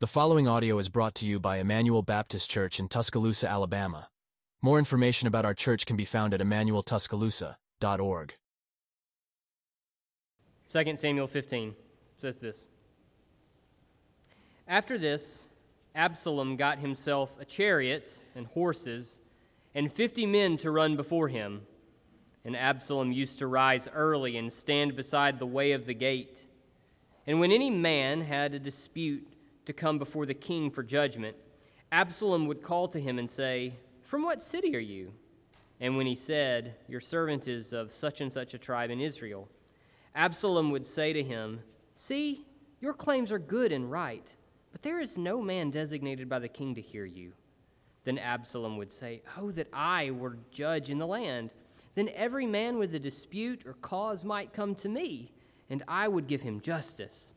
The following audio is brought to you by Emmanuel Baptist Church in Tuscaloosa, Alabama. More information about our church can be found at emmanueltuscaloosa.org. 2 Samuel 15 says this After this, Absalom got himself a chariot and horses and fifty men to run before him. And Absalom used to rise early and stand beside the way of the gate. And when any man had a dispute, to come before the king for judgment, Absalom would call to him and say, From what city are you? And when he said, Your servant is of such and such a tribe in Israel, Absalom would say to him, See, your claims are good and right, but there is no man designated by the king to hear you. Then Absalom would say, Oh, that I were judge in the land. Then every man with a dispute or cause might come to me, and I would give him justice.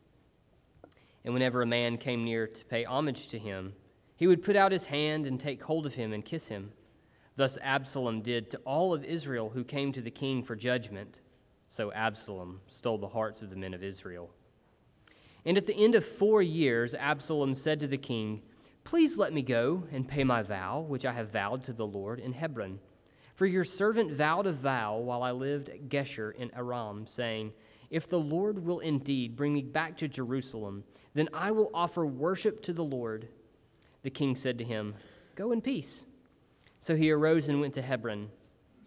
And whenever a man came near to pay homage to him, he would put out his hand and take hold of him and kiss him. Thus Absalom did to all of Israel who came to the king for judgment. So Absalom stole the hearts of the men of Israel. And at the end of four years, Absalom said to the king, Please let me go and pay my vow, which I have vowed to the Lord in Hebron. For your servant vowed a vow while I lived at Geshur in Aram, saying, If the Lord will indeed bring me back to Jerusalem, then I will offer worship to the Lord. The king said to him, Go in peace. So he arose and went to Hebron.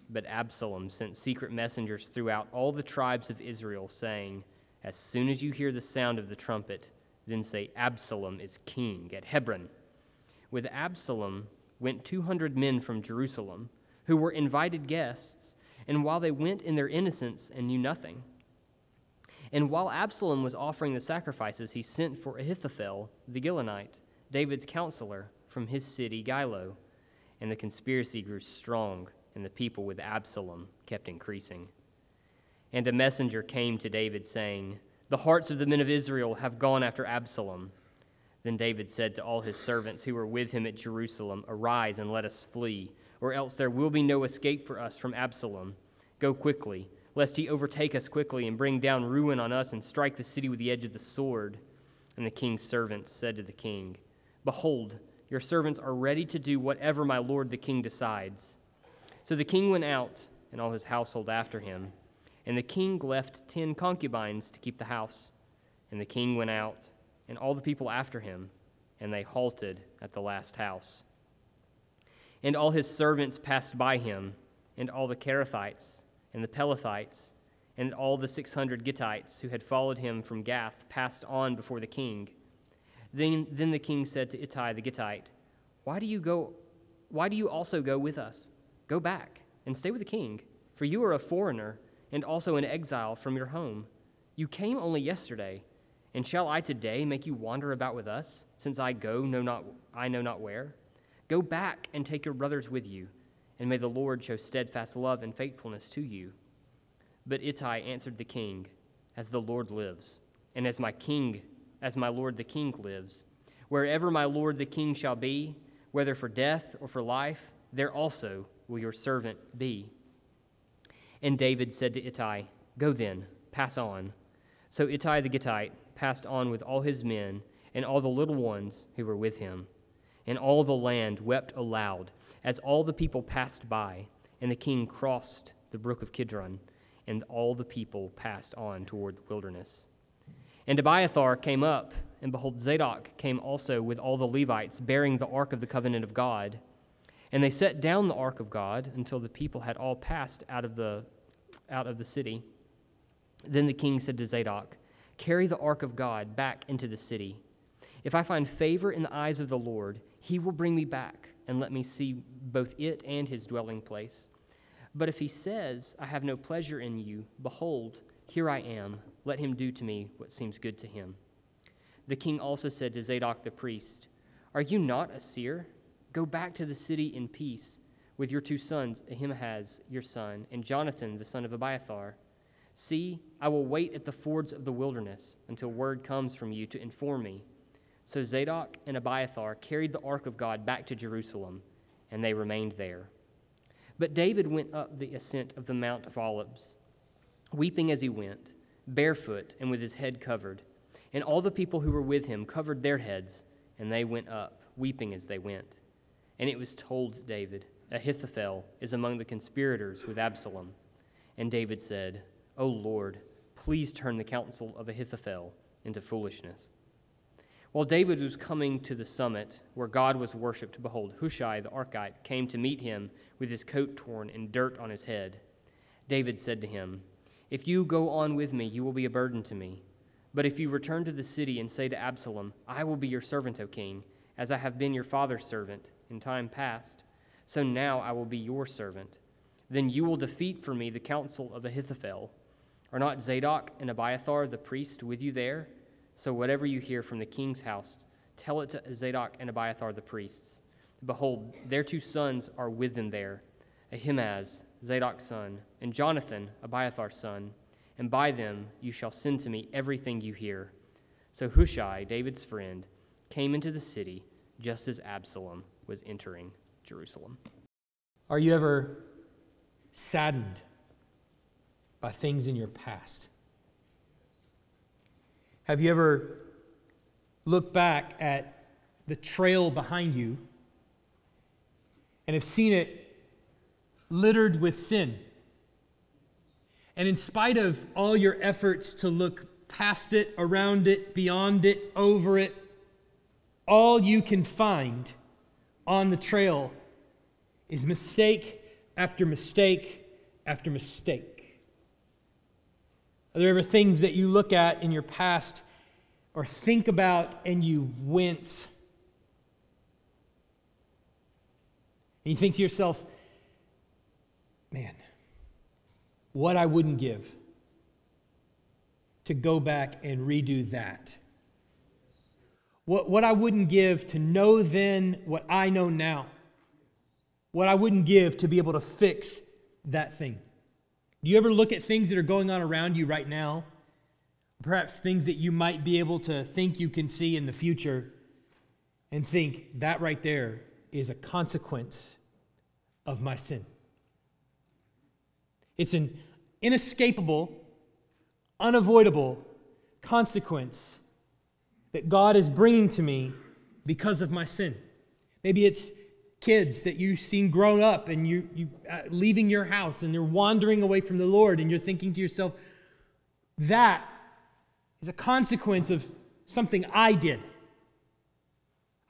But Absalom sent secret messengers throughout all the tribes of Israel, saying, As soon as you hear the sound of the trumpet, then say, Absalom is king at Hebron. With Absalom went 200 men from Jerusalem, who were invited guests, and while they went in their innocence and knew nothing, and while Absalom was offering the sacrifices, he sent for Ahithophel the Gilonite, David's counselor, from his city Gilo. And the conspiracy grew strong, and the people with Absalom kept increasing. And a messenger came to David, saying, The hearts of the men of Israel have gone after Absalom. Then David said to all his servants who were with him at Jerusalem, Arise and let us flee, or else there will be no escape for us from Absalom. Go quickly lest he overtake us quickly and bring down ruin on us and strike the city with the edge of the sword. And the king's servants said to the king, Behold, your servants are ready to do whatever my lord the king decides. So the king went out, and all his household after him. And the king left ten concubines to keep the house. And the king went out, and all the people after him, and they halted at the last house. And all his servants passed by him, and all the Cherethites and the Pelethites, and all the 600 Gittites who had followed him from Gath passed on before the king. Then, then the king said to Ittai the Gittite, Why do you go? Why do you also go with us? Go back and stay with the king, for you are a foreigner and also an exile from your home. You came only yesterday, and shall I today make you wander about with us, since I go know not I know not where? Go back and take your brothers with you and may the Lord show steadfast love and faithfulness to you. But Ittai answered the king, As the Lord lives, and as my king, as my lord the king lives, wherever my lord the king shall be, whether for death or for life, there also will your servant be. And David said to Ittai, Go then, pass on. So Ittai the Gittite passed on with all his men and all the little ones who were with him. And all the land wept aloud as all the people passed by, and the king crossed the brook of Kidron, and all the people passed on toward the wilderness. And Abiathar came up, and behold, Zadok came also with all the Levites, bearing the ark of the covenant of God. And they set down the ark of God until the people had all passed out of the, out of the city. Then the king said to Zadok, Carry the ark of God back into the city. If I find favor in the eyes of the Lord, he will bring me back and let me see both it and his dwelling place. But if he says, I have no pleasure in you, behold, here I am, let him do to me what seems good to him. The king also said to Zadok the priest, Are you not a seer? Go back to the city in peace with your two sons, Ahimaaz, your son, and Jonathan, the son of Abiathar. See, I will wait at the fords of the wilderness until word comes from you to inform me so Zadok and Abiathar carried the ark of God back to Jerusalem, and they remained there. But David went up the ascent of the Mount of Olives, weeping as he went, barefoot and with his head covered. And all the people who were with him covered their heads, and they went up, weeping as they went. And it was told David, Ahithophel is among the conspirators with Absalom. And David said, O Lord, please turn the counsel of Ahithophel into foolishness. While David was coming to the summit where God was worshipped, behold, Hushai the Archite came to meet him with his coat torn and dirt on his head. David said to him, If you go on with me, you will be a burden to me. But if you return to the city and say to Absalom, I will be your servant, O king, as I have been your father's servant in time past, so now I will be your servant, then you will defeat for me the counsel of Ahithophel. Are not Zadok and Abiathar the priest with you there? So whatever you hear from the king's house, tell it to Zadok and Abiathar the priests. Behold, their two sons are with them there Ahimaaz, Zadok's son, and Jonathan, Abiathar's son and by them you shall send to me everything you hear. So Hushai, David's friend, came into the city just as Absalom was entering Jerusalem. Are you ever saddened by things in your past? Have you ever looked back at the trail behind you and have seen it littered with sin? And in spite of all your efforts to look past it, around it, beyond it, over it, all you can find on the trail is mistake after mistake after mistake. Are there ever things that you look at in your past or think about and you wince? And you think to yourself, man, what I wouldn't give to go back and redo that. What, what I wouldn't give to know then what I know now. What I wouldn't give to be able to fix that thing. Do you ever look at things that are going on around you right now? Perhaps things that you might be able to think you can see in the future and think that right there is a consequence of my sin. It's an inescapable, unavoidable consequence that God is bringing to me because of my sin. Maybe it's kids that you've seen grown up and you, you uh, leaving your house and they're wandering away from the Lord, and you're thinking to yourself, that is a consequence of something I did.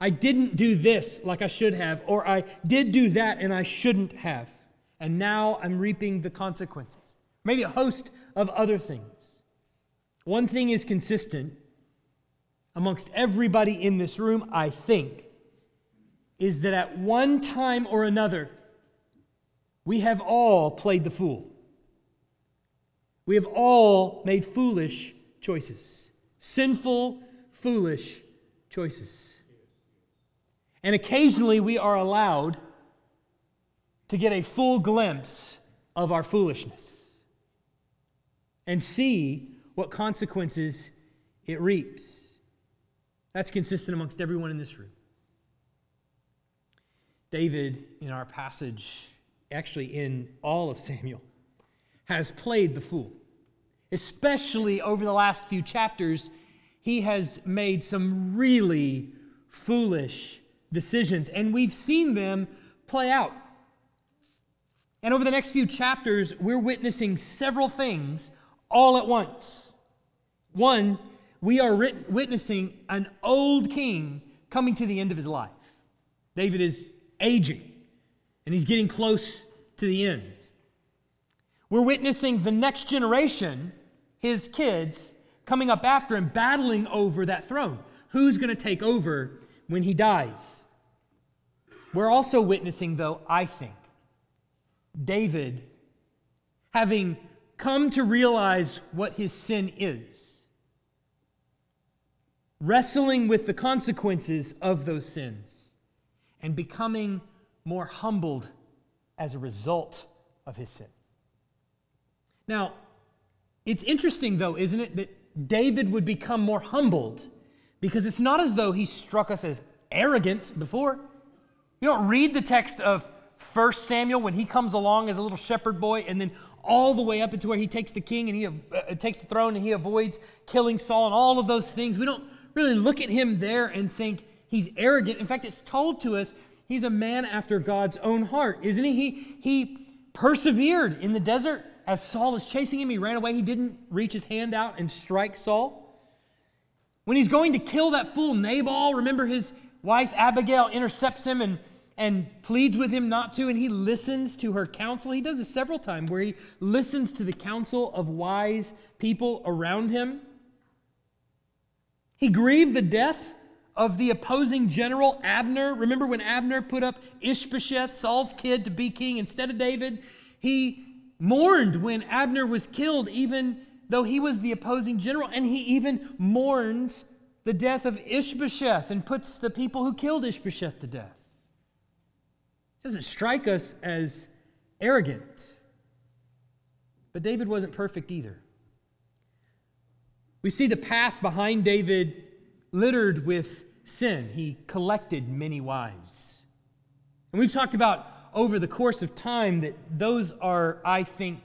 I didn't do this like I should have, or I did do that and I shouldn't have. And now I'm reaping the consequences maybe a host of other things. One thing is consistent amongst everybody in this room, I think, is that at one time or another, we have all played the fool. We have all made foolish choices, sinful, foolish choices. And occasionally we are allowed to get a full glimpse of our foolishness and see what consequences it reaps. That's consistent amongst everyone in this room. David, in our passage, actually in all of Samuel, has played the fool. Especially over the last few chapters, he has made some really foolish decisions, and we've seen them play out. And over the next few chapters, we're witnessing several things all at once. One, we are witnessing an old king coming to the end of his life. David is aging, and he's getting close to the end. We're witnessing the next generation, his kids, coming up after him, battling over that throne. Who's going to take over when he dies? We're also witnessing, though, I think, David having come to realize what his sin is, wrestling with the consequences of those sins, and becoming more humbled as a result of his sin. Now, it's interesting, though, isn't it, that David would become more humbled because it's not as though he struck us as arrogant before. You don't read the text of 1 Samuel when he comes along as a little shepherd boy and then all the way up into where he takes the king and he uh, takes the throne and he avoids killing Saul and all of those things. We don't really look at him there and think he's arrogant. In fact, it's told to us he's a man after God's own heart, isn't he? He, he persevered in the desert as Saul is chasing him. He ran away. He didn't reach his hand out and strike Saul. When he's going to kill that fool Nabal, remember his wife Abigail intercepts him and, and pleads with him not to, and he listens to her counsel. He does this several times where he listens to the counsel of wise people around him. He grieved the death of the opposing general Abner. Remember when Abner put up Ishbosheth, Saul's kid, to be king instead of David? He mourned when Abner was killed, even though he was the opposing general, and he even mourns the death of Ishbosheth and puts the people who killed Ishbosheth to death. It doesn't strike us as arrogant. But David wasn't perfect either. We see the path behind David littered with sin. He collected many wives. And we've talked about over the course of time that those are, I think,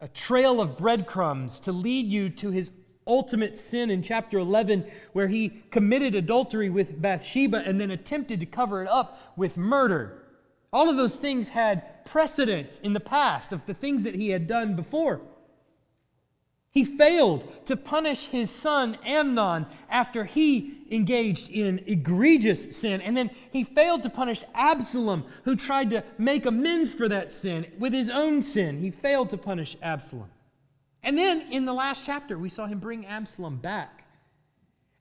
a trail of breadcrumbs to lead you to his ultimate sin in chapter 11, where he committed adultery with Bathsheba and then attempted to cover it up with murder. All of those things had precedence in the past of the things that he had done before. He failed to punish his son Amnon after he engaged in egregious sin. And then he failed to punish Absalom, who tried to make amends for that sin with his own sin. He failed to punish Absalom. And then in the last chapter, we saw him bring Absalom back.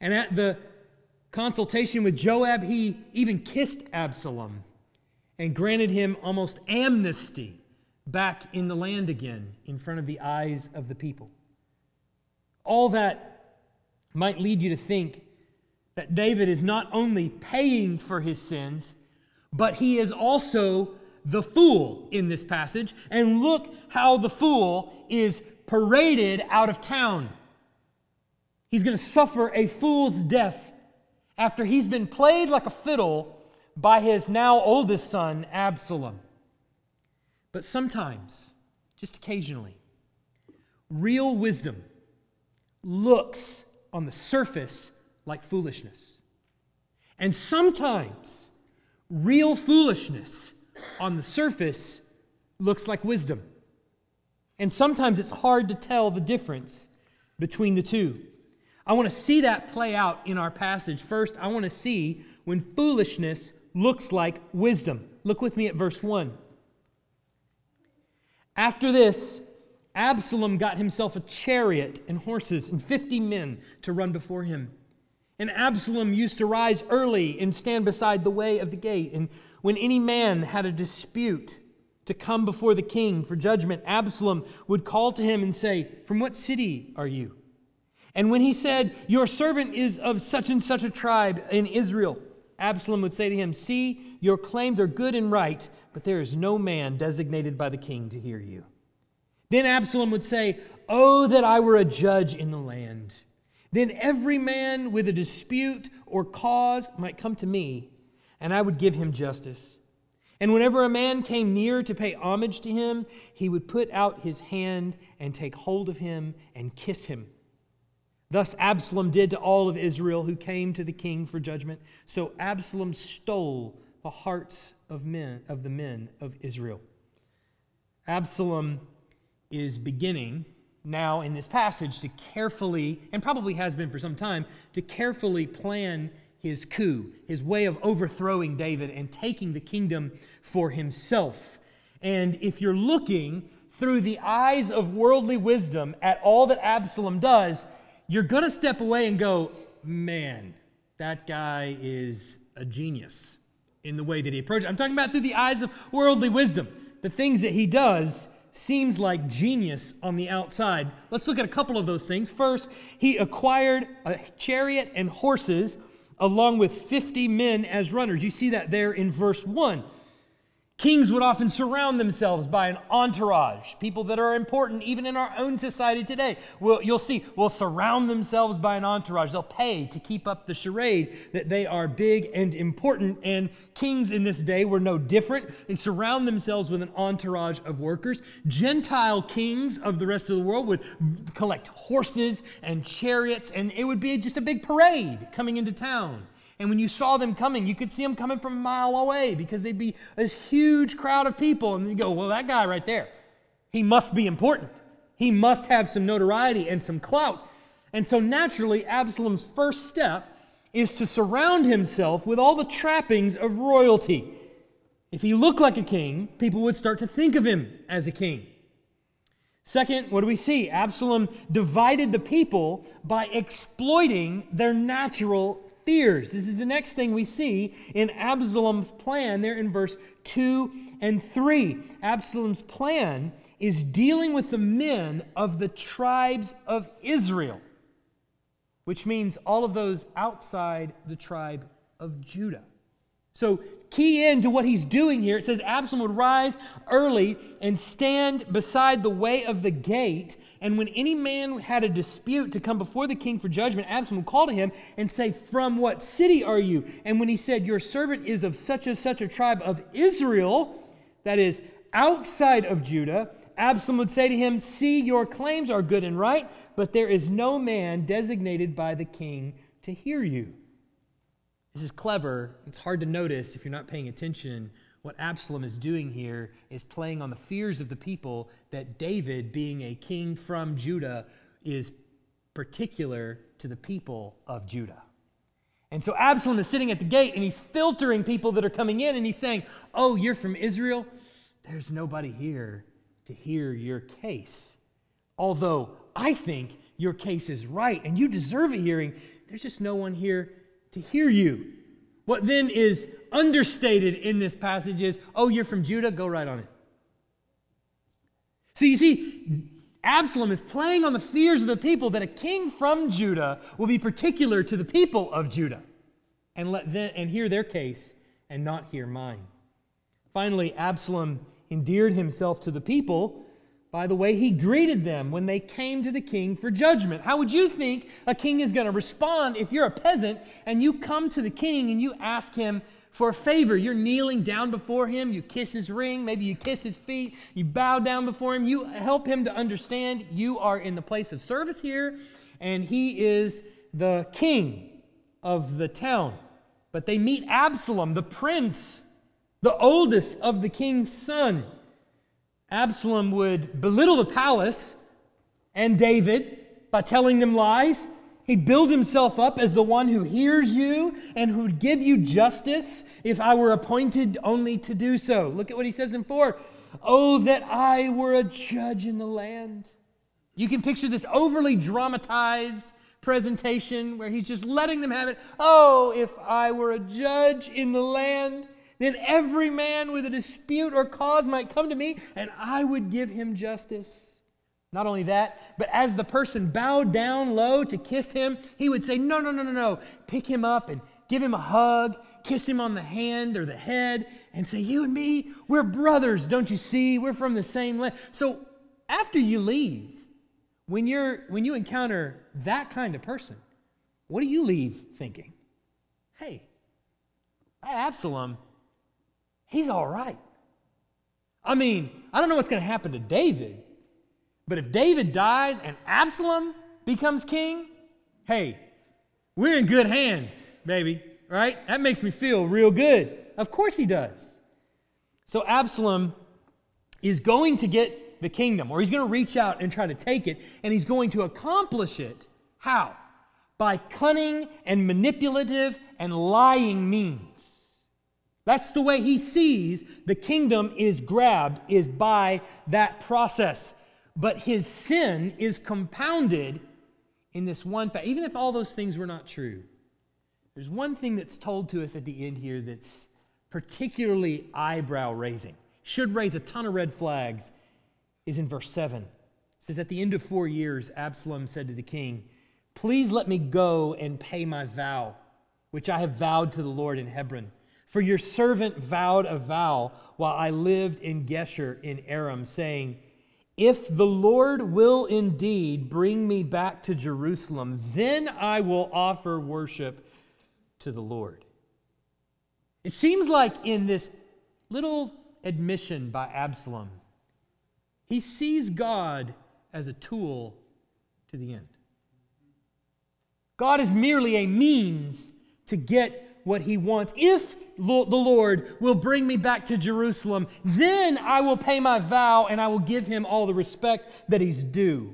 And at the consultation with Joab, he even kissed Absalom and granted him almost amnesty back in the land again in front of the eyes of the people. All that might lead you to think that David is not only paying for his sins, but he is also the fool in this passage. And look how the fool is paraded out of town. He's going to suffer a fool's death after he's been played like a fiddle by his now oldest son, Absalom. But sometimes, just occasionally, real wisdom looks on the surface like foolishness. And sometimes real foolishness on the surface looks like wisdom. And sometimes it's hard to tell the difference between the two. I want to see that play out in our passage. First, I want to see when foolishness looks like wisdom. Look with me at verse 1. After this, Absalom got himself a chariot and horses and 50 men to run before him. And Absalom used to rise early and stand beside the way of the gate. And when any man had a dispute to come before the king for judgment, Absalom would call to him and say, From what city are you? And when he said, Your servant is of such and such a tribe in Israel, Absalom would say to him, See, your claims are good and right, but there is no man designated by the king to hear you. Then Absalom would say, Oh, that I were a judge in the land. Then every man with a dispute or cause might come to me, and I would give him justice. And whenever a man came near to pay homage to him, he would put out his hand and take hold of him and kiss him. Thus Absalom did to all of Israel who came to the king for judgment. So Absalom stole the hearts of men of the men of Israel. Absalom is beginning now in this passage to carefully, and probably has been for some time, to carefully plan his coup, his way of overthrowing David and taking the kingdom for himself. And if you're looking through the eyes of worldly wisdom at all that Absalom does, you're going to step away and go, man, that guy is a genius in the way that he approaches. I'm talking about through the eyes of worldly wisdom. The things that he does seems like genius on the outside. Let's look at a couple of those things. First, he acquired a chariot and horses along with 50 men as runners. You see that there in verse 1. Kings would often surround themselves by an entourage, people that are important even in our own society today. Well, you'll see, will surround themselves by an entourage. They'll pay to keep up the charade that they are big and important. And kings in this day were no different. They surround themselves with an entourage of workers. Gentile kings of the rest of the world would collect horses and chariots, and it would be just a big parade coming into town. And when you saw them coming, you could see them coming from a mile away because they'd be this huge crowd of people. And you go, well, that guy right there, he must be important. He must have some notoriety and some clout. And so naturally, Absalom's first step is to surround himself with all the trappings of royalty. If he looked like a king, people would start to think of him as a king. Second, what do we see? Absalom divided the people by exploiting their natural fears. This is the next thing we see in Absalom's plan there in verse 2 and 3. Absalom's plan is dealing with the men of the tribes of Israel, which means all of those outside the tribe of Judah. So key in to what he's doing here. It says Absalom would rise early and stand beside the way of the gate. And when any man had a dispute to come before the king for judgment, Absalom would call to him and say, From what city are you? And when he said, Your servant is of such and such a tribe of Israel, that is outside of Judah, Absalom would say to him, See, your claims are good and right, but there is no man designated by the king to hear you. This is clever. It's hard to notice if you're not paying attention. What Absalom is doing here is playing on the fears of the people that David, being a king from Judah, is particular to the people of Judah. And so Absalom is sitting at the gate and he's filtering people that are coming in and he's saying, Oh, you're from Israel? There's nobody here to hear your case. Although I think your case is right and you deserve a hearing, there's just no one here to hear you. What then is understated in this passage is, oh, you're from Judah? Go right on it. So you see, Absalom is playing on the fears of the people that a king from Judah will be particular to the people of Judah and, let them, and hear their case and not hear mine. Finally, Absalom endeared himself to the people by the way he greeted them when they came to the king for judgment. How would you think a king is going to respond if you're a peasant and you come to the king and you ask him for a favor? You're kneeling down before him, you kiss his ring, maybe you kiss his feet, you bow down before him, you help him to understand you are in the place of service here and he is the king of the town. But they meet Absalom, the prince, the oldest of the king's son. Absalom would belittle the palace and David by telling them lies. He'd build himself up as the one who hears you and who would give you justice if I were appointed only to do so. Look at what he says in 4. Oh, that I were a judge in the land. You can picture this overly dramatized presentation where he's just letting them have it. Oh, if I were a judge in the land. Then every man with a dispute or cause might come to me, and I would give him justice. Not only that, but as the person bowed down low to kiss him, he would say, No, no, no, no, no. Pick him up and give him a hug, kiss him on the hand or the head, and say, You and me, we're brothers, don't you see? We're from the same land. So after you leave, when, you're, when you encounter that kind of person, what do you leave thinking? Hey, Absalom, he's all right. I mean, I don't know what's going to happen to David, but if David dies and Absalom becomes king, hey, we're in good hands, baby, right? That makes me feel real good. Of course he does. So Absalom is going to get the kingdom, or he's going to reach out and try to take it, and he's going to accomplish it. How? By cunning and manipulative and lying means. That's the way he sees the kingdom is grabbed, is by that process. But his sin is compounded in this one fact. Even if all those things were not true, there's one thing that's told to us at the end here that's particularly eyebrow raising, should raise a ton of red flags, is in verse 7. It says, At the end of four years, Absalom said to the king, Please let me go and pay my vow, which I have vowed to the Lord in Hebron. For your servant vowed a vow while I lived in Geshur in Aram, saying, If the Lord will indeed bring me back to Jerusalem, then I will offer worship to the Lord. It seems like in this little admission by Absalom, he sees God as a tool to the end. God is merely a means to get what he wants. If the Lord will bring me back to Jerusalem, then I will pay my vow and I will give him all the respect that he's due.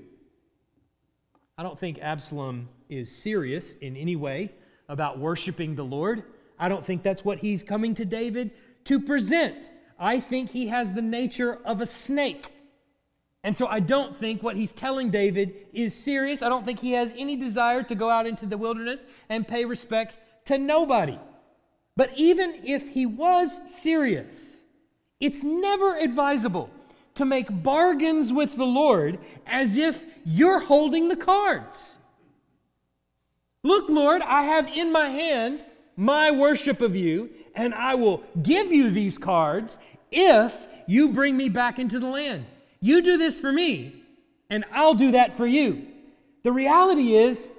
I don't think Absalom is serious in any way about worshiping the Lord. I don't think that's what he's coming to David to present. I think he has the nature of a snake. And so I don't think what he's telling David is serious. I don't think he has any desire to go out into the wilderness and pay respects to nobody. But even if he was serious, it's never advisable to make bargains with the Lord as if you're holding the cards. Look, Lord, I have in my hand my worship of you, and I will give you these cards if you bring me back into the land. You do this for me, and I'll do that for you. The reality is,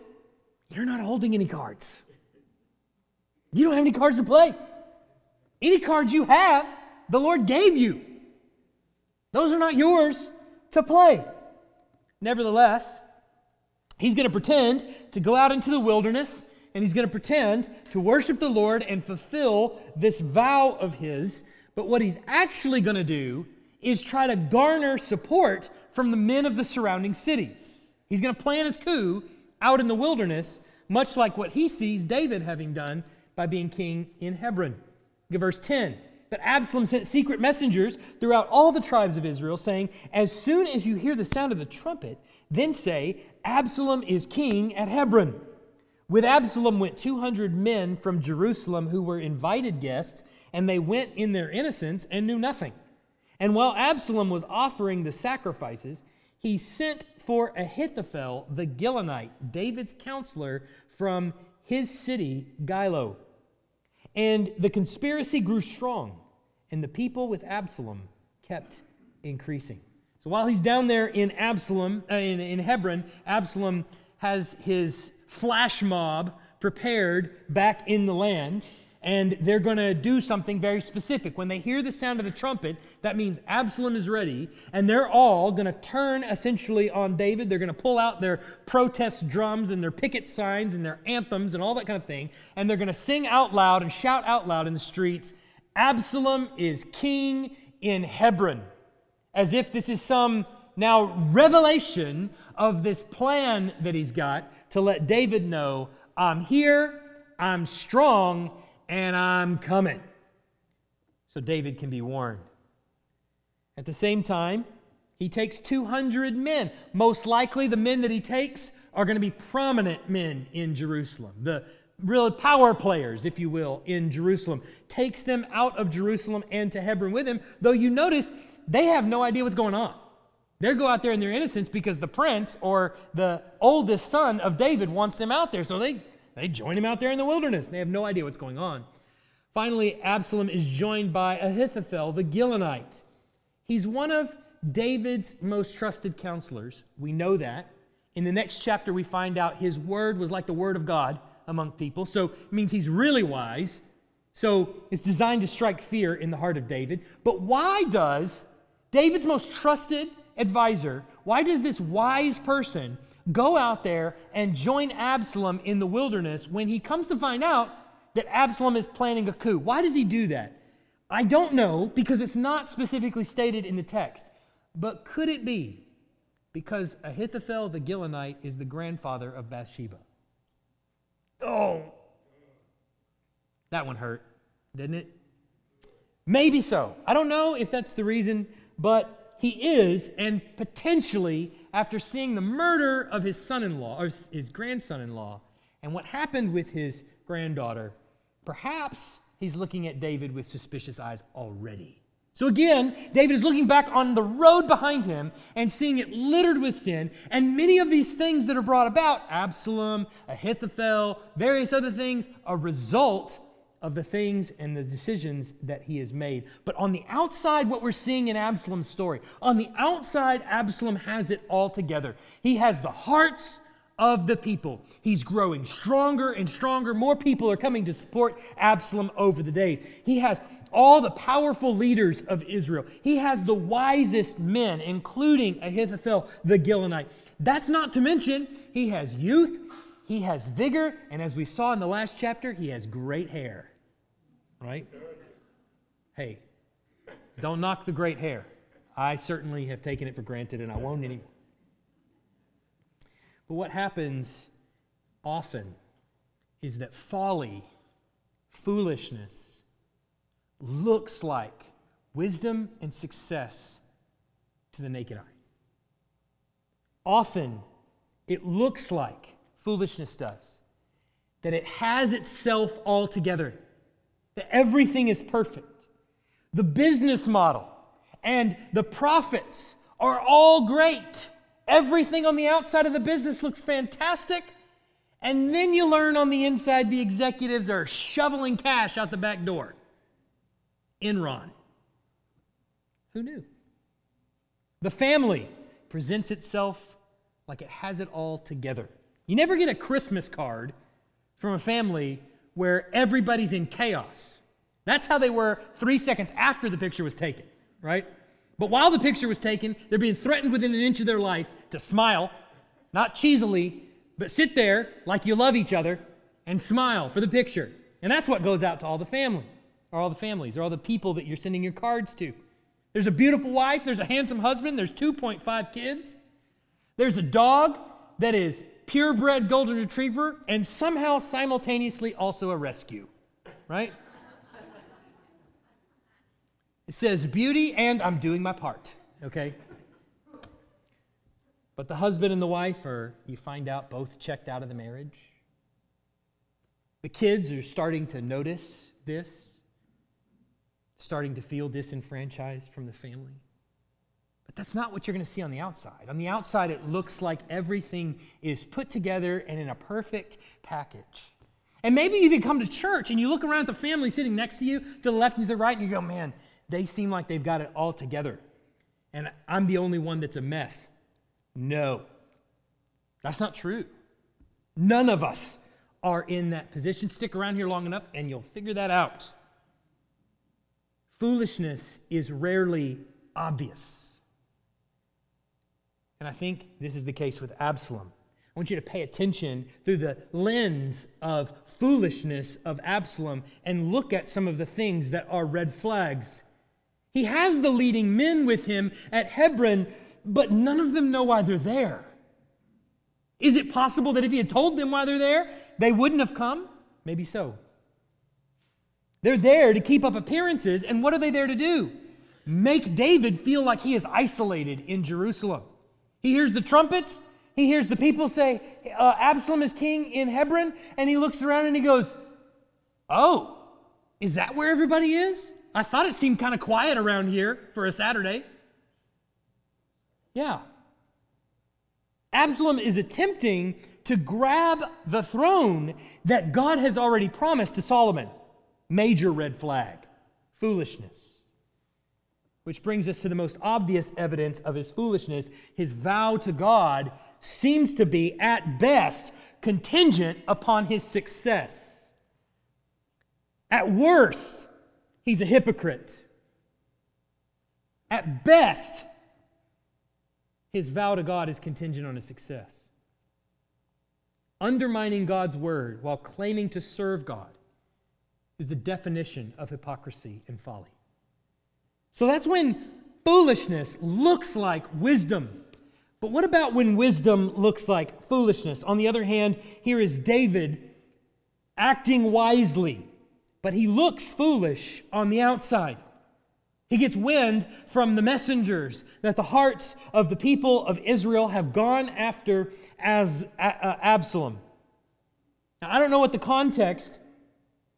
you're not holding any cards. You don't have any cards to play. Any cards you have, the Lord gave you. Those are not yours to play. Nevertheless, he's going to pretend to go out into the wilderness and he's going to pretend to worship the Lord and fulfill this vow of his. But what he's actually going to do is try to garner support from the men of the surrounding cities. He's going to plan his coup out in the wilderness, much like what he sees David having done by being king in Hebron. Look at verse 10. But Absalom sent secret messengers throughout all the tribes of Israel, saying, As soon as you hear the sound of the trumpet, then say, Absalom is king at Hebron. With Absalom went 200 men from Jerusalem who were invited guests, and they went in their innocence and knew nothing. And while Absalom was offering the sacrifices, he sent for Ahithophel the Gilonite, David's counselor, from his city, Gilo. And the conspiracy grew strong, and the people with Absalom kept increasing. So while he's down there in Absalom, uh, in, in Hebron, Absalom has his flash mob prepared back in the land, and they're going to do something very specific. When they hear the sound of the trumpet, that means Absalom is ready, and they're all going to turn essentially on David. They're going to pull out their protest drums and their picket signs and their anthems and all that kind of thing, and they're going to sing out loud and shout out loud in the streets Absalom is king in Hebron, as if this is some now revelation of this plan that he's got to let David know I'm here, I'm strong, and I'm coming. So David can be warned. At the same time, he takes 200 men. Most likely, the men that he takes are going to be prominent men in Jerusalem. The real power players, if you will, in Jerusalem. Takes them out of Jerusalem and to Hebron with him, though you notice they have no idea what's going on. They go out there in their innocence because the prince or the oldest son of David wants them out there. So they, they join him out there in the wilderness. They have no idea what's going on. Finally, Absalom is joined by Ahithophel, the Gilonite. He's one of David's most trusted counselors. We know that. In the next chapter, we find out his word was like the word of God among people. So it means he's really wise. So it's designed to strike fear in the heart of David. But why does David's most trusted advisor, why does this wise person go out there and join Absalom in the wilderness when he comes to find out that Absalom is planning a coup? Why does he do that? I don't know because it's not specifically stated in the text. But could it be because Ahithophel the Gilonite is the grandfather of Bathsheba? Oh, that one hurt, didn't it? Maybe so. I don't know if that's the reason, but he is, and potentially, after seeing the murder of his son in law, or his grandson in law, and what happened with his granddaughter, perhaps he's looking at David with suspicious eyes already. So again, David is looking back on the road behind him and seeing it littered with sin, and many of these things that are brought about Absalom, Ahithophel, various other things a result of the things and the decisions that he has made. But on the outside, what we're seeing in Absalom's story, on the outside, Absalom has it all together. He has the hearts of the people. He's growing stronger and stronger. More people are coming to support Absalom over the days. He has all the powerful leaders of Israel. He has the wisest men, including Ahithophel the Gilonite. That's not to mention, he has youth, he has vigor, and as we saw in the last chapter, he has great hair. Right? Hey, don't knock the great hair. I certainly have taken it for granted and I won't anymore. But what happens often is that folly, foolishness, looks like wisdom and success to the naked eye. Often, it looks like foolishness does, that it has itself all together, that everything is perfect. The business model and the profits are all great. Everything on the outside of the business looks fantastic. And then you learn on the inside the executives are shoveling cash out the back door. Enron. Who knew? The family presents itself like it has it all together. You never get a Christmas card from a family where everybody's in chaos. That's how they were three seconds after the picture was taken, right? But while the picture was taken, they're being threatened within an inch of their life to smile, not cheesily, but sit there like you love each other and smile for the picture. And that's what goes out to all the family, or all the families, or all the people that you're sending your cards to. There's a beautiful wife, there's a handsome husband, there's 2.5 kids, there's a dog that is purebred golden retriever and somehow simultaneously also a rescue, right? It says beauty and I'm doing my part, okay? But the husband and the wife are, you find out, both checked out of the marriage. The kids are starting to notice this, starting to feel disenfranchised from the family. That's not what you're going to see on the outside. On the outside, it looks like everything is put together and in a perfect package. And maybe you even come to church and you look around at the family sitting next to you, to the left and to the right, and you go, man, they seem like they've got it all together. And I'm the only one that's a mess. No, that's not true. None of us are in that position. Stick around here long enough and you'll figure that out. Foolishness is rarely obvious. And I think this is the case with Absalom. I want you to pay attention through the lens of foolishness of Absalom and look at some of the things that are red flags he has the leading men with him at Hebron, but none of them know why they're there. Is it possible that if he had told them why they're there, they wouldn't have come? Maybe so. They're there to keep up appearances, and what are they there to do? Make David feel like he is isolated in Jerusalem. He hears the trumpets, he hears the people say, uh, Absalom is king in Hebron, and he looks around and he goes, Oh, is that where everybody is? I thought it seemed kind of quiet around here for a Saturday. Yeah. Absalom is attempting to grab the throne that God has already promised to Solomon. Major red flag foolishness. Which brings us to the most obvious evidence of his foolishness. His vow to God seems to be, at best, contingent upon his success. At worst, he's a hypocrite. At best, his vow to God is contingent on his success. Undermining God's word while claiming to serve God is the definition of hypocrisy and folly. So that's when foolishness looks like wisdom. But what about when wisdom looks like foolishness? On the other hand, here is David acting wisely but he looks foolish on the outside. He gets wind from the messengers that the hearts of the people of Israel have gone after as Absalom. Now, I don't know what the context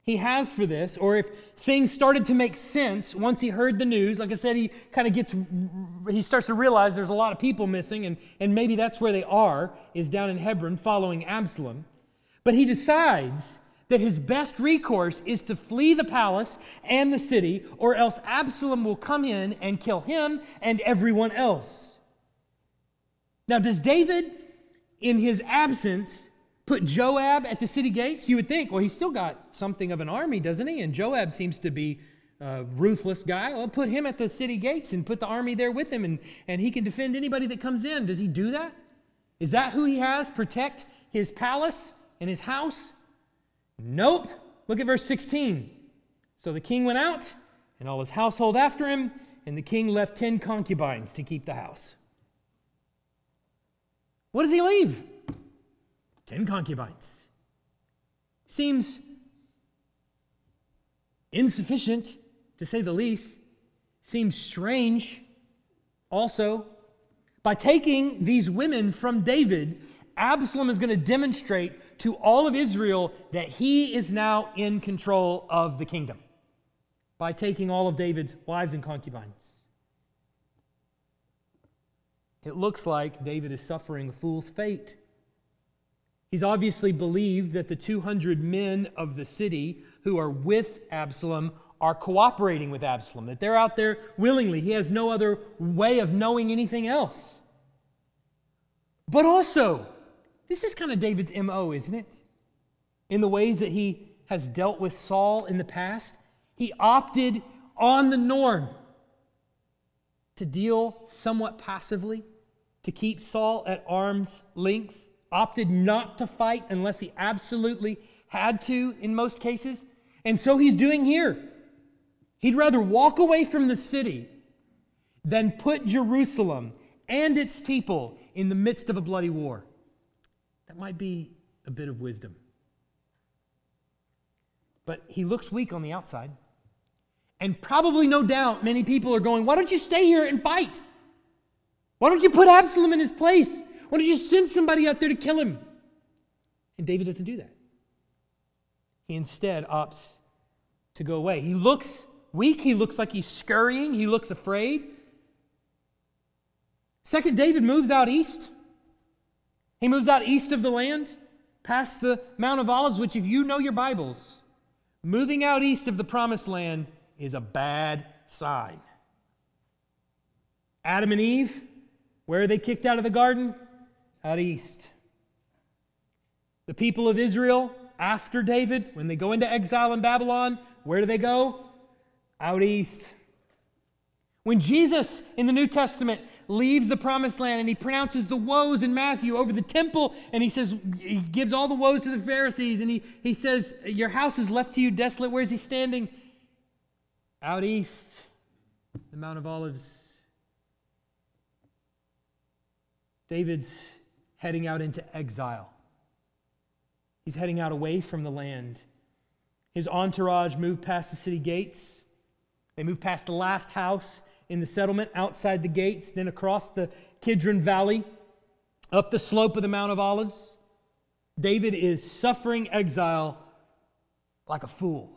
he has for this, or if things started to make sense once he heard the news. Like I said, he kind of gets, he starts to realize there's a lot of people missing, and, and maybe that's where they are, is down in Hebron following Absalom. But he decides that his best recourse is to flee the palace and the city, or else Absalom will come in and kill him and everyone else. Now, does David, in his absence, put Joab at the city gates? You would think, well, he's still got something of an army, doesn't he? And Joab seems to be a ruthless guy. Well, put him at the city gates and put the army there with him, and, and he can defend anybody that comes in. Does he do that? Is that who he has? Protect his palace? and his house? Nope. Look at verse 16. So the king went out, and all his household after him, and the king left ten concubines to keep the house. What does he leave? Ten concubines. Seems insufficient, to say the least. Seems strange. Also, by taking these women from David, Absalom is going to demonstrate to all of Israel that he is now in control of the kingdom by taking all of David's wives and concubines. It looks like David is suffering a fool's fate. He's obviously believed that the 200 men of the city who are with Absalom are cooperating with Absalom, that they're out there willingly. He has no other way of knowing anything else. But also, this is kind of David's MO, isn't it? In the ways that he has dealt with Saul in the past, he opted on the norm to deal somewhat passively, to keep Saul at arm's length, opted not to fight unless he absolutely had to in most cases. And so he's doing here. He'd rather walk away from the city than put Jerusalem and its people in the midst of a bloody war. That might be a bit of wisdom. But he looks weak on the outside. And probably, no doubt, many people are going, Why don't you stay here and fight? Why don't you put Absalom in his place? Why don't you send somebody out there to kill him? And David doesn't do that. He instead opts to go away. He looks weak. He looks like he's scurrying. He looks afraid. Second, David moves out east. He moves out east of the land, past the Mount of Olives, which, if you know your Bibles, moving out east of the promised land is a bad sign. Adam and Eve, where are they kicked out of the garden? Out east. The people of Israel, after David, when they go into exile in Babylon, where do they go? Out east. When Jesus in the New Testament leaves the promised land and he pronounces the woes in Matthew over the temple and he says, he gives all the woes to the Pharisees and he, he says, Your house is left to you desolate. Where is he standing? Out east, the Mount of Olives. David's heading out into exile. He's heading out away from the land. His entourage moved past the city gates. They moved past the last house in the settlement outside the gates, then across the Kidron Valley, up the slope of the Mount of Olives. David is suffering exile like a fool.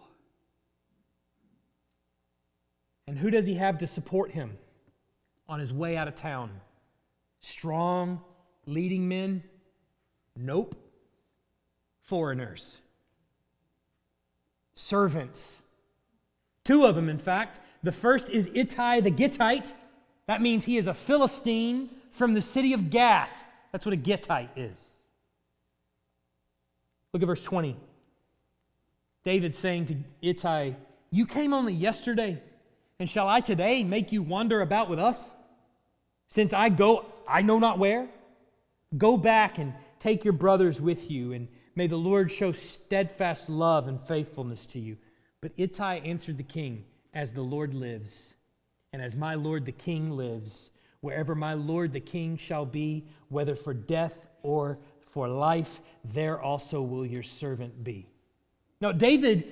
And who does he have to support him on his way out of town? Strong, leading men? Nope. Foreigners. Servants. Two of them, in fact. The first is Ittai the Gittite. That means he is a Philistine from the city of Gath. That's what a Gittite is. Look at verse 20. David saying to Ittai, You came only yesterday, and shall I today make you wander about with us? Since I go, I know not where. Go back and take your brothers with you, and may the Lord show steadfast love and faithfulness to you. But Ittai answered the king, as the Lord lives, and as my Lord the King lives, wherever my Lord the King shall be, whether for death or for life, there also will your servant be. Now, David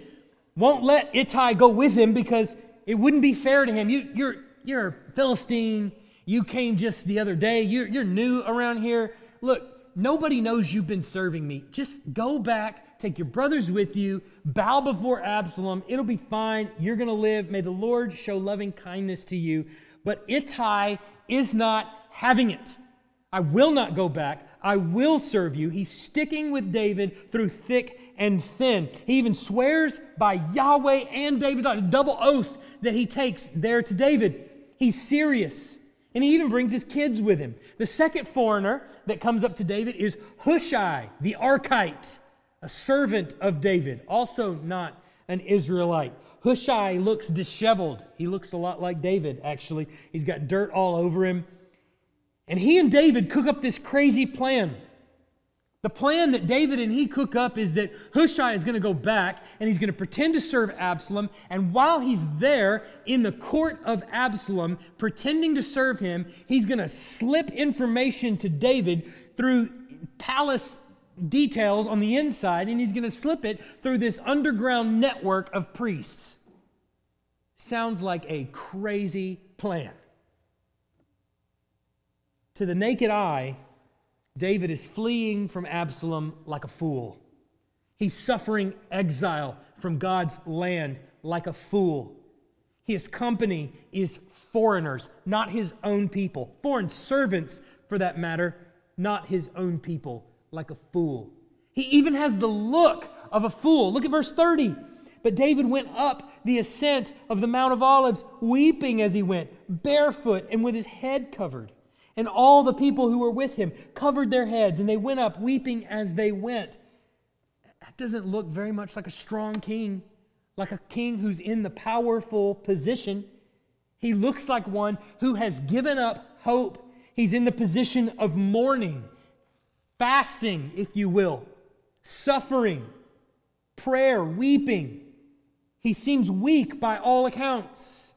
won't let Ittai go with him because it wouldn't be fair to him. You, are you're, you're a Philistine. You came just the other day. You're, you're new around here. Look, nobody knows you've been serving me. Just go back Take your brothers with you. Bow before Absalom. It'll be fine. You're going to live. May the Lord show loving kindness to you. But Ittai is not having it. I will not go back. I will serve you. He's sticking with David through thick and thin. He even swears by Yahweh and David's a double oath that he takes there to David. He's serious. And he even brings his kids with him. The second foreigner that comes up to David is Hushai, the Archite a servant of David, also not an Israelite. Hushai looks disheveled. He looks a lot like David, actually. He's got dirt all over him. And he and David cook up this crazy plan. The plan that David and he cook up is that Hushai is going to go back and he's going to pretend to serve Absalom. And while he's there in the court of Absalom, pretending to serve him, he's going to slip information to David through palace details on the inside, and he's going to slip it through this underground network of priests. Sounds like a crazy plan. To the naked eye, David is fleeing from Absalom like a fool. He's suffering exile from God's land like a fool. His company is foreigners, not his own people. Foreign servants, for that matter, not his own people, like a fool. He even has the look of a fool. Look at verse 30. But David went up the ascent of the Mount of Olives, weeping as he went, barefoot and with his head covered. And all the people who were with him covered their heads, and they went up weeping as they went. That doesn't look very much like a strong king, like a king who's in the powerful position. He looks like one who has given up hope. He's in the position of mourning, fasting, if you will, suffering, prayer, weeping. He seems weak by all accounts,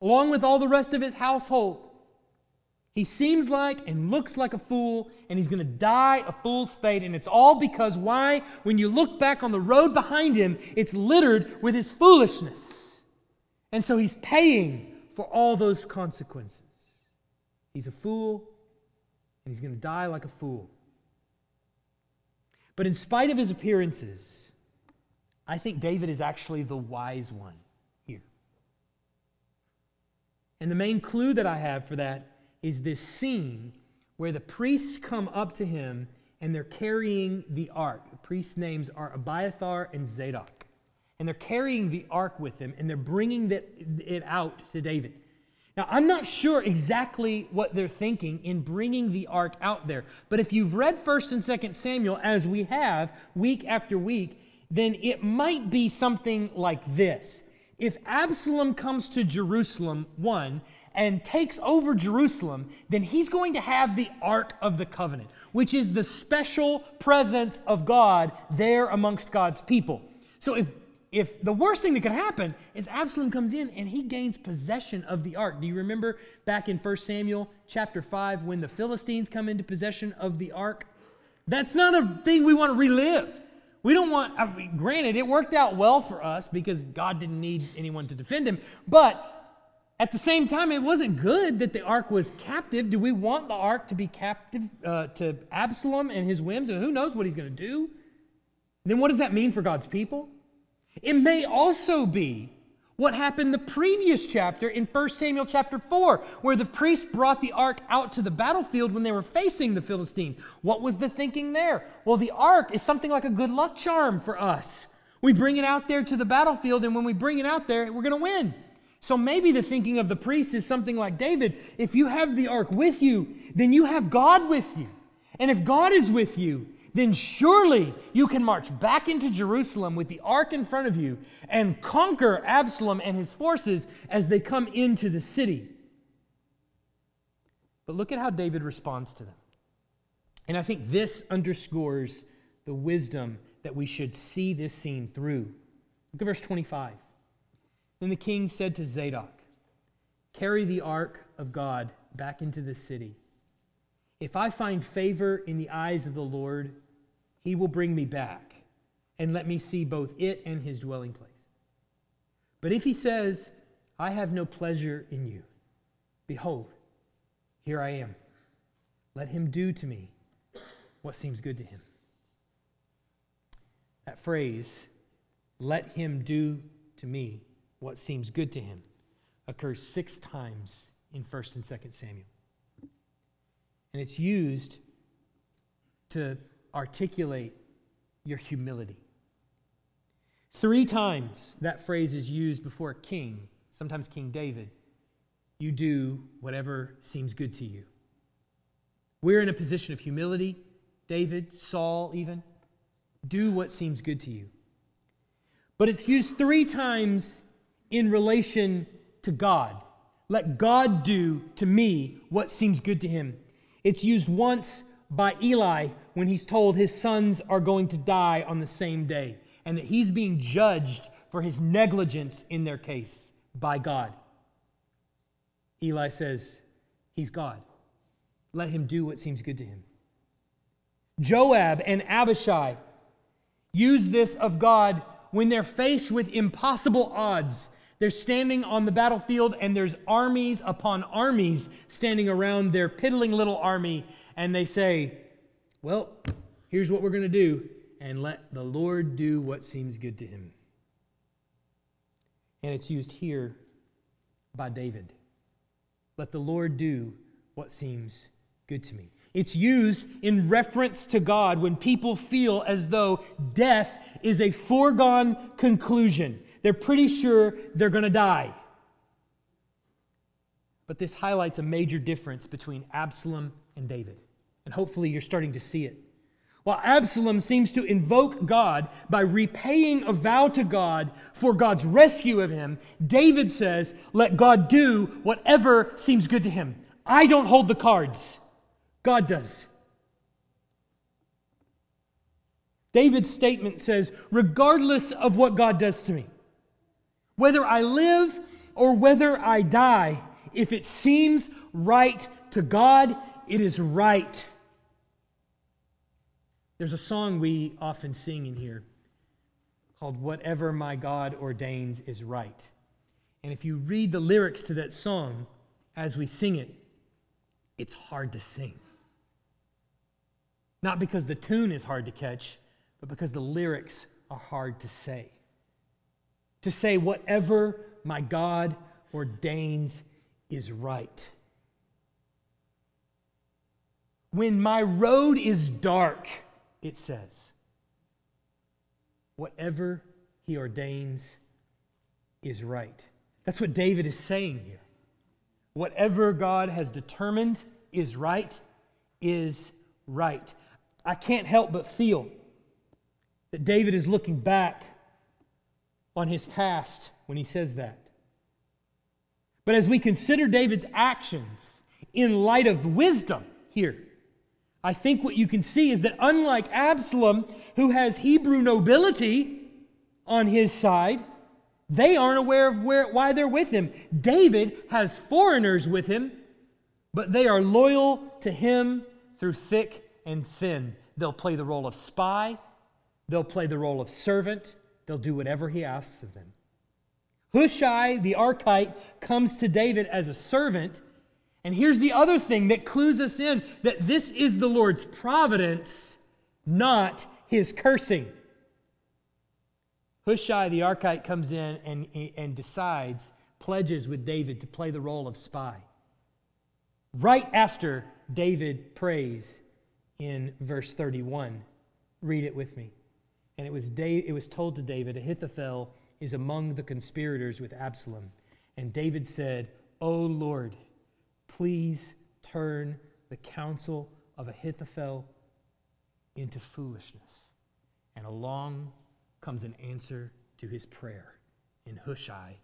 along with all the rest of his household. He seems like and looks like a fool, and he's going to die a fool's fate. And it's all because why? When you look back on the road behind him, it's littered with his foolishness. And so he's paying for all those consequences. He's a fool, and he's going to die like a fool. But in spite of his appearances, I think David is actually the wise one here. And the main clue that I have for that is this scene where the priests come up to him and they're carrying the ark. The priests' names are Abiathar and Zadok. And they're carrying the ark with them and they're bringing it out to David. Now, I'm not sure exactly what they're thinking in bringing the ark out there, but if you've read 1st and 2nd Samuel, as we have week after week, then it might be something like this. If Absalom comes to Jerusalem, one, and takes over Jerusalem, then he's going to have the Ark of the Covenant, which is the special presence of God there amongst God's people. So if if the worst thing that could happen is Absalom comes in and he gains possession of the ark. Do you remember back in 1 Samuel chapter 5 when the Philistines come into possession of the ark? That's not a thing we want to relive. We don't want, I mean, granted, it worked out well for us because God didn't need anyone to defend him, but at the same time, it wasn't good that the ark was captive. Do we want the ark to be captive uh, to Absalom and his whims? And who knows what he's going to do? Then what does that mean for God's people? It may also be what happened the previous chapter in 1 Samuel chapter 4, where the priests brought the ark out to the battlefield when they were facing the Philistines. What was the thinking there? Well, the ark is something like a good luck charm for us. We bring it out there to the battlefield, and when we bring it out there, we're going to win. So maybe the thinking of the priest is something like David if you have the ark with you, then you have God with you. And if God is with you, then surely you can march back into Jerusalem with the ark in front of you and conquer Absalom and his forces as they come into the city. But look at how David responds to them. And I think this underscores the wisdom that we should see this scene through. Look at verse 25. Then the king said to Zadok, Carry the ark of God back into the city. If I find favor in the eyes of the Lord, he will bring me back and let me see both it and his dwelling place. But if he says, I have no pleasure in you, behold, here I am. Let him do to me what seems good to him. That phrase, let him do to me what seems good to him occurs six times in 1st and 2nd Samuel. And it's used to articulate your humility. Three times that phrase is used before a king, sometimes King David. You do whatever seems good to you. We're in a position of humility. David, Saul, even. Do what seems good to you. But it's used three times in relation to God. Let God do to me what seems good to him. It's used once by Eli when he's told his sons are going to die on the same day and that he's being judged for his negligence in their case by God. Eli says, He's God. Let him do what seems good to him. Joab and Abishai use this of God when they're faced with impossible odds. They're standing on the battlefield, and there's armies upon armies standing around their piddling little army, and they say, Well, here's what we're going to do, and let the Lord do what seems good to him. And it's used here by David. Let the Lord do what seems good to me. It's used in reference to God when people feel as though death is a foregone conclusion. They're pretty sure they're going to die. But this highlights a major difference between Absalom and David. And hopefully you're starting to see it. While Absalom seems to invoke God by repaying a vow to God for God's rescue of him, David says, Let God do whatever seems good to him. I don't hold the cards, God does. David's statement says, Regardless of what God does to me, whether I live or whether I die, if it seems right to God, it is right. There's a song we often sing in here called Whatever My God Ordains is Right. And if you read the lyrics to that song as we sing it, it's hard to sing. Not because the tune is hard to catch, but because the lyrics are hard to say. To say, whatever my God ordains is right. When my road is dark, it says, whatever he ordains is right. That's what David is saying here. Whatever God has determined is right, is right. I can't help but feel that David is looking back on his past when he says that. But as we consider David's actions in light of wisdom here, I think what you can see is that unlike Absalom, who has Hebrew nobility on his side, they aren't aware of where, why they're with him. David has foreigners with him, but they are loyal to him through thick and thin. They'll play the role of spy, they'll play the role of servant, they'll do whatever he asks of them. Hushai the Archite comes to David as a servant and here's the other thing that clues us in that this is the Lord's providence, not his cursing. Hushai the Archite comes in and, and decides, pledges with David to play the role of spy. Right after David prays in verse 31. Read it with me. And it was, da- it was told to David, Ahithophel is among the conspirators with Absalom. And David said, O Lord, Please turn the counsel of Ahithophel into foolishness. And along comes an answer to his prayer in Hushai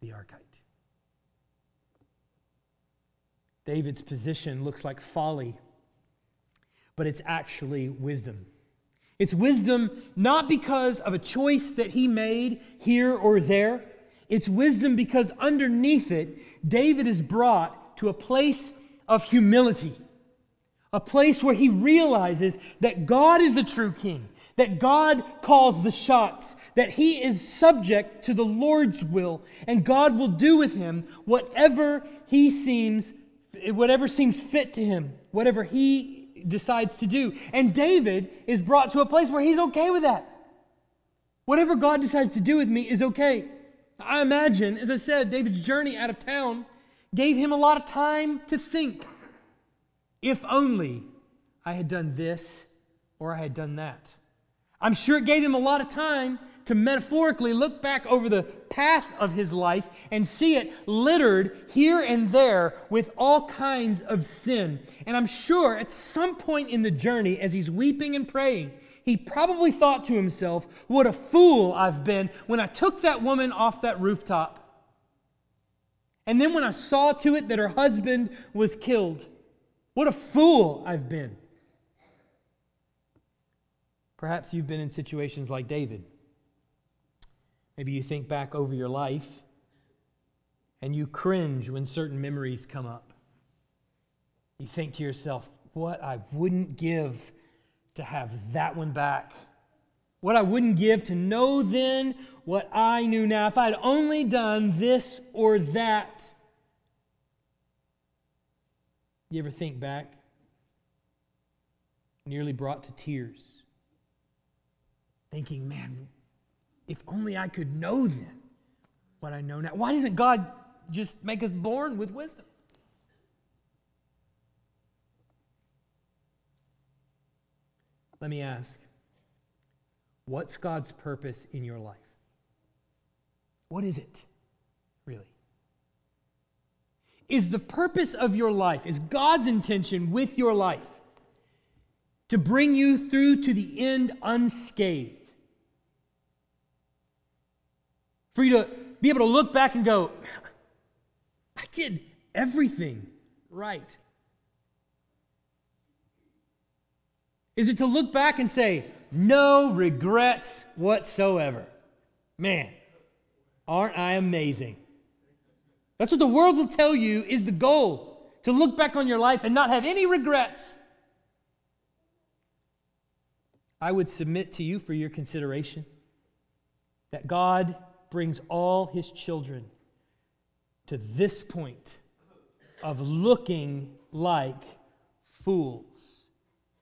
the Archite. David's position looks like folly, but it's actually wisdom. It's wisdom not because of a choice that he made here or there. It's wisdom because underneath it, David is brought to a place of humility, a place where he realizes that God is the true king, that God calls the shots, that he is subject to the Lord's will, and God will do with him whatever he seems whatever seems fit to him, whatever he decides to do. And David is brought to a place where he's okay with that. Whatever God decides to do with me is okay. I imagine, as I said, David's journey out of town gave him a lot of time to think. If only I had done this or I had done that. I'm sure it gave him a lot of time to metaphorically look back over the path of his life and see it littered here and there with all kinds of sin. And I'm sure at some point in the journey, as he's weeping and praying, he probably thought to himself, What a fool I've been when I took that woman off that rooftop. And then when I saw to it that her husband was killed, what a fool I've been. Perhaps you've been in situations like David. Maybe you think back over your life and you cringe when certain memories come up. You think to yourself, what I wouldn't give to have that one back. What I wouldn't give to know then what I knew now. If I'd only done this or that. You ever think back? Nearly brought to tears. Thinking, man, if only I could know then what I know now. Why doesn't God just make us born with wisdom? Let me ask what's God's purpose in your life? What is it, really? Is the purpose of your life, is God's intention with your life to bring you through to the end unscathed? For you to be able to look back and go, I did everything right. Is it to look back and say, no regrets whatsoever? Man, aren't I amazing? That's what the world will tell you is the goal to look back on your life and not have any regrets. I would submit to you for your consideration that God brings all his children to this point of looking like fools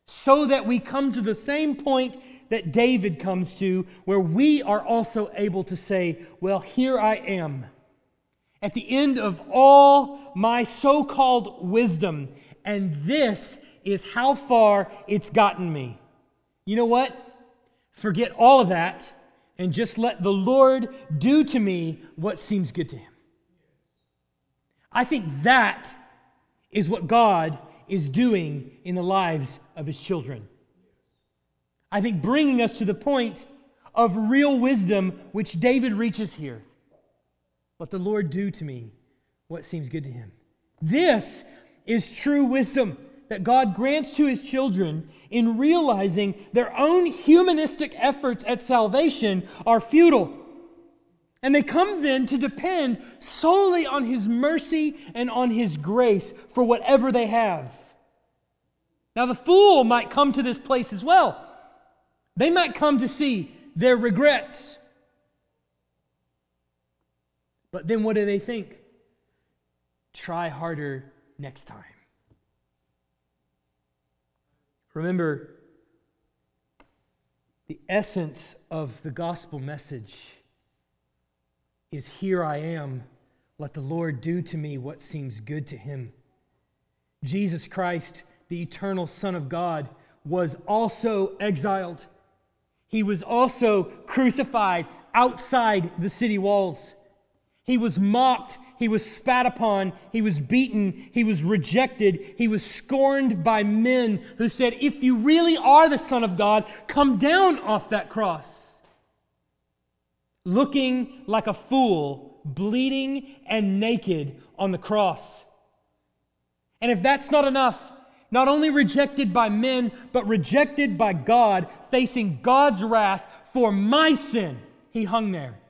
so that we come to the same point that David comes to, where we are also able to say, Well, here I am. At the end of all my so called wisdom, and this is how far it's gotten me. You know what? Forget all of that and just let the Lord do to me what seems good to Him. I think that is what God is doing in the lives of his children. I think bringing us to the point of real wisdom, which David reaches here. Let the Lord do to me what seems good to him. This is true wisdom that God grants to his children in realizing their own humanistic efforts at salvation are futile. And they come then to depend solely on his mercy and on his grace for whatever they have. Now, the fool might come to this place as well. They might come to see their regrets. But then what do they think? Try harder next time. Remember, the essence of the gospel message is Here I am. Let the Lord do to me what seems good to him. Jesus Christ the eternal Son of God, was also exiled. He was also crucified outside the city walls. He was mocked. He was spat upon. He was beaten. He was rejected. He was scorned by men who said, If you really are the Son of God, come down off that cross. Looking like a fool, bleeding and naked on the cross. And if that's not enough, not only rejected by men, but rejected by God, facing God's wrath for my sin. He hung there.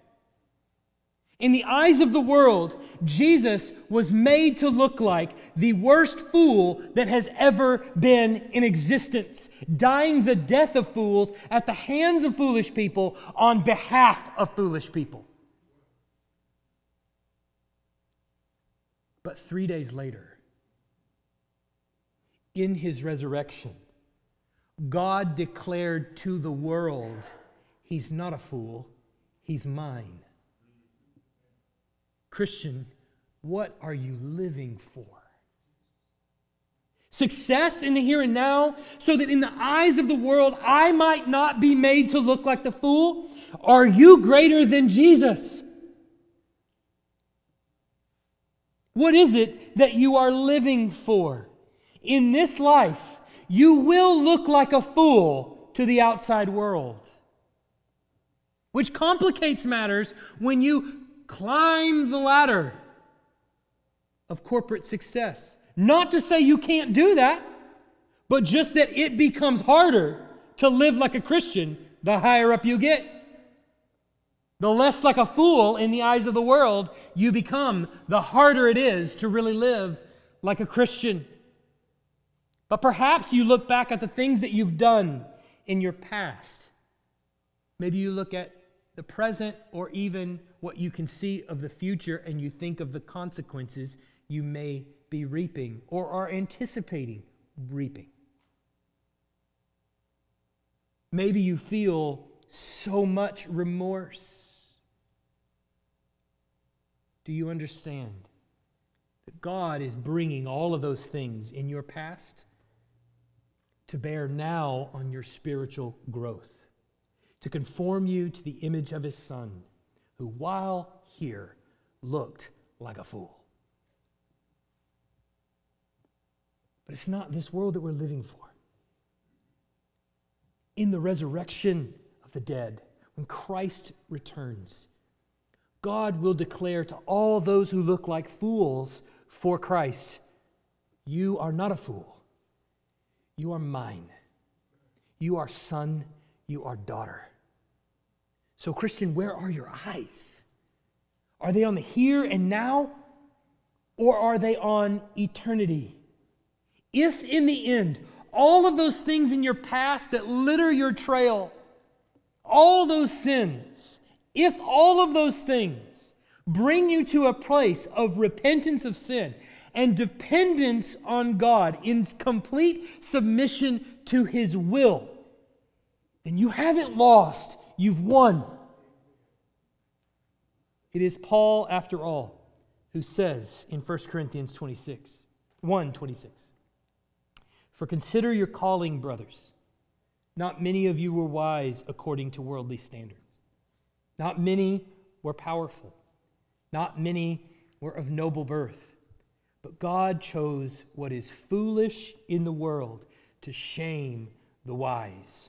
In the eyes of the world, Jesus was made to look like the worst fool that has ever been in existence, dying the death of fools at the hands of foolish people on behalf of foolish people. But three days later, in his resurrection, God declared to the world, He's not a fool, He's mine. Christian, what are you living for? Success in the here and now, so that in the eyes of the world I might not be made to look like the fool? Are you greater than Jesus? What is it that you are living for? in this life, you will look like a fool to the outside world. Which complicates matters when you climb the ladder of corporate success. Not to say you can't do that, but just that it becomes harder to live like a Christian, the higher up you get. The less like a fool in the eyes of the world you become, the harder it is to really live like a Christian. But perhaps you look back at the things that you've done in your past. Maybe you look at the present or even what you can see of the future and you think of the consequences you may be reaping or are anticipating reaping. Maybe you feel so much remorse. Do you understand that God is bringing all of those things in your past to bear now on your spiritual growth, to conform you to the image of His Son, who, while here, looked like a fool? But it's not this world that we're living for. In the resurrection of the dead, when Christ returns, God will declare to all those who look like fools for Christ, You are not a fool. You are mine. You are son. You are daughter. So, Christian, where are your eyes? Are they on the here and now, or are they on eternity? If in the end, all of those things in your past that litter your trail, all those sins, if all of those things bring you to a place of repentance of sin and dependence on God in complete submission to His will, then you haven't lost, you've won. It is Paul, after all, who says in 1 Corinthians 26, 1 26, for consider your calling, brothers. Not many of you were wise according to worldly standards. Not many were powerful. Not many were of noble birth. But God chose what is foolish in the world to shame the wise.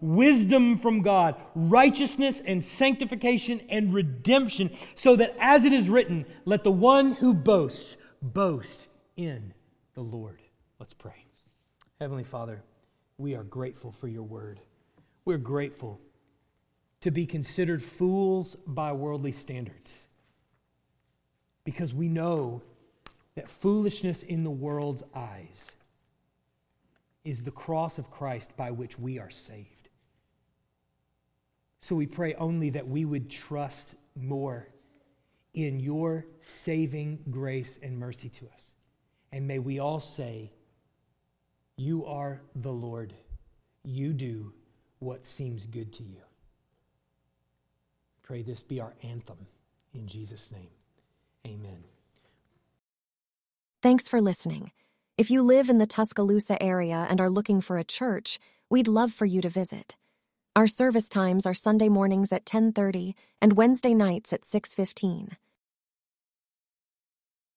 wisdom from God, righteousness and sanctification and redemption, so that as it is written, let the one who boasts boast in the Lord. Let's pray. Heavenly Father, we are grateful for your word. We're grateful to be considered fools by worldly standards because we know that foolishness in the world's eyes is the cross of Christ by which we are saved. So we pray only that we would trust more in your saving grace and mercy to us. And may we all say, you are the Lord. You do what seems good to you. Pray this be our anthem in Jesus' name. Amen. Thanks for listening. If you live in the Tuscaloosa area and are looking for a church, we'd love for you to visit. Our service times are Sunday mornings at 10:30 and Wednesday nights at 6:15.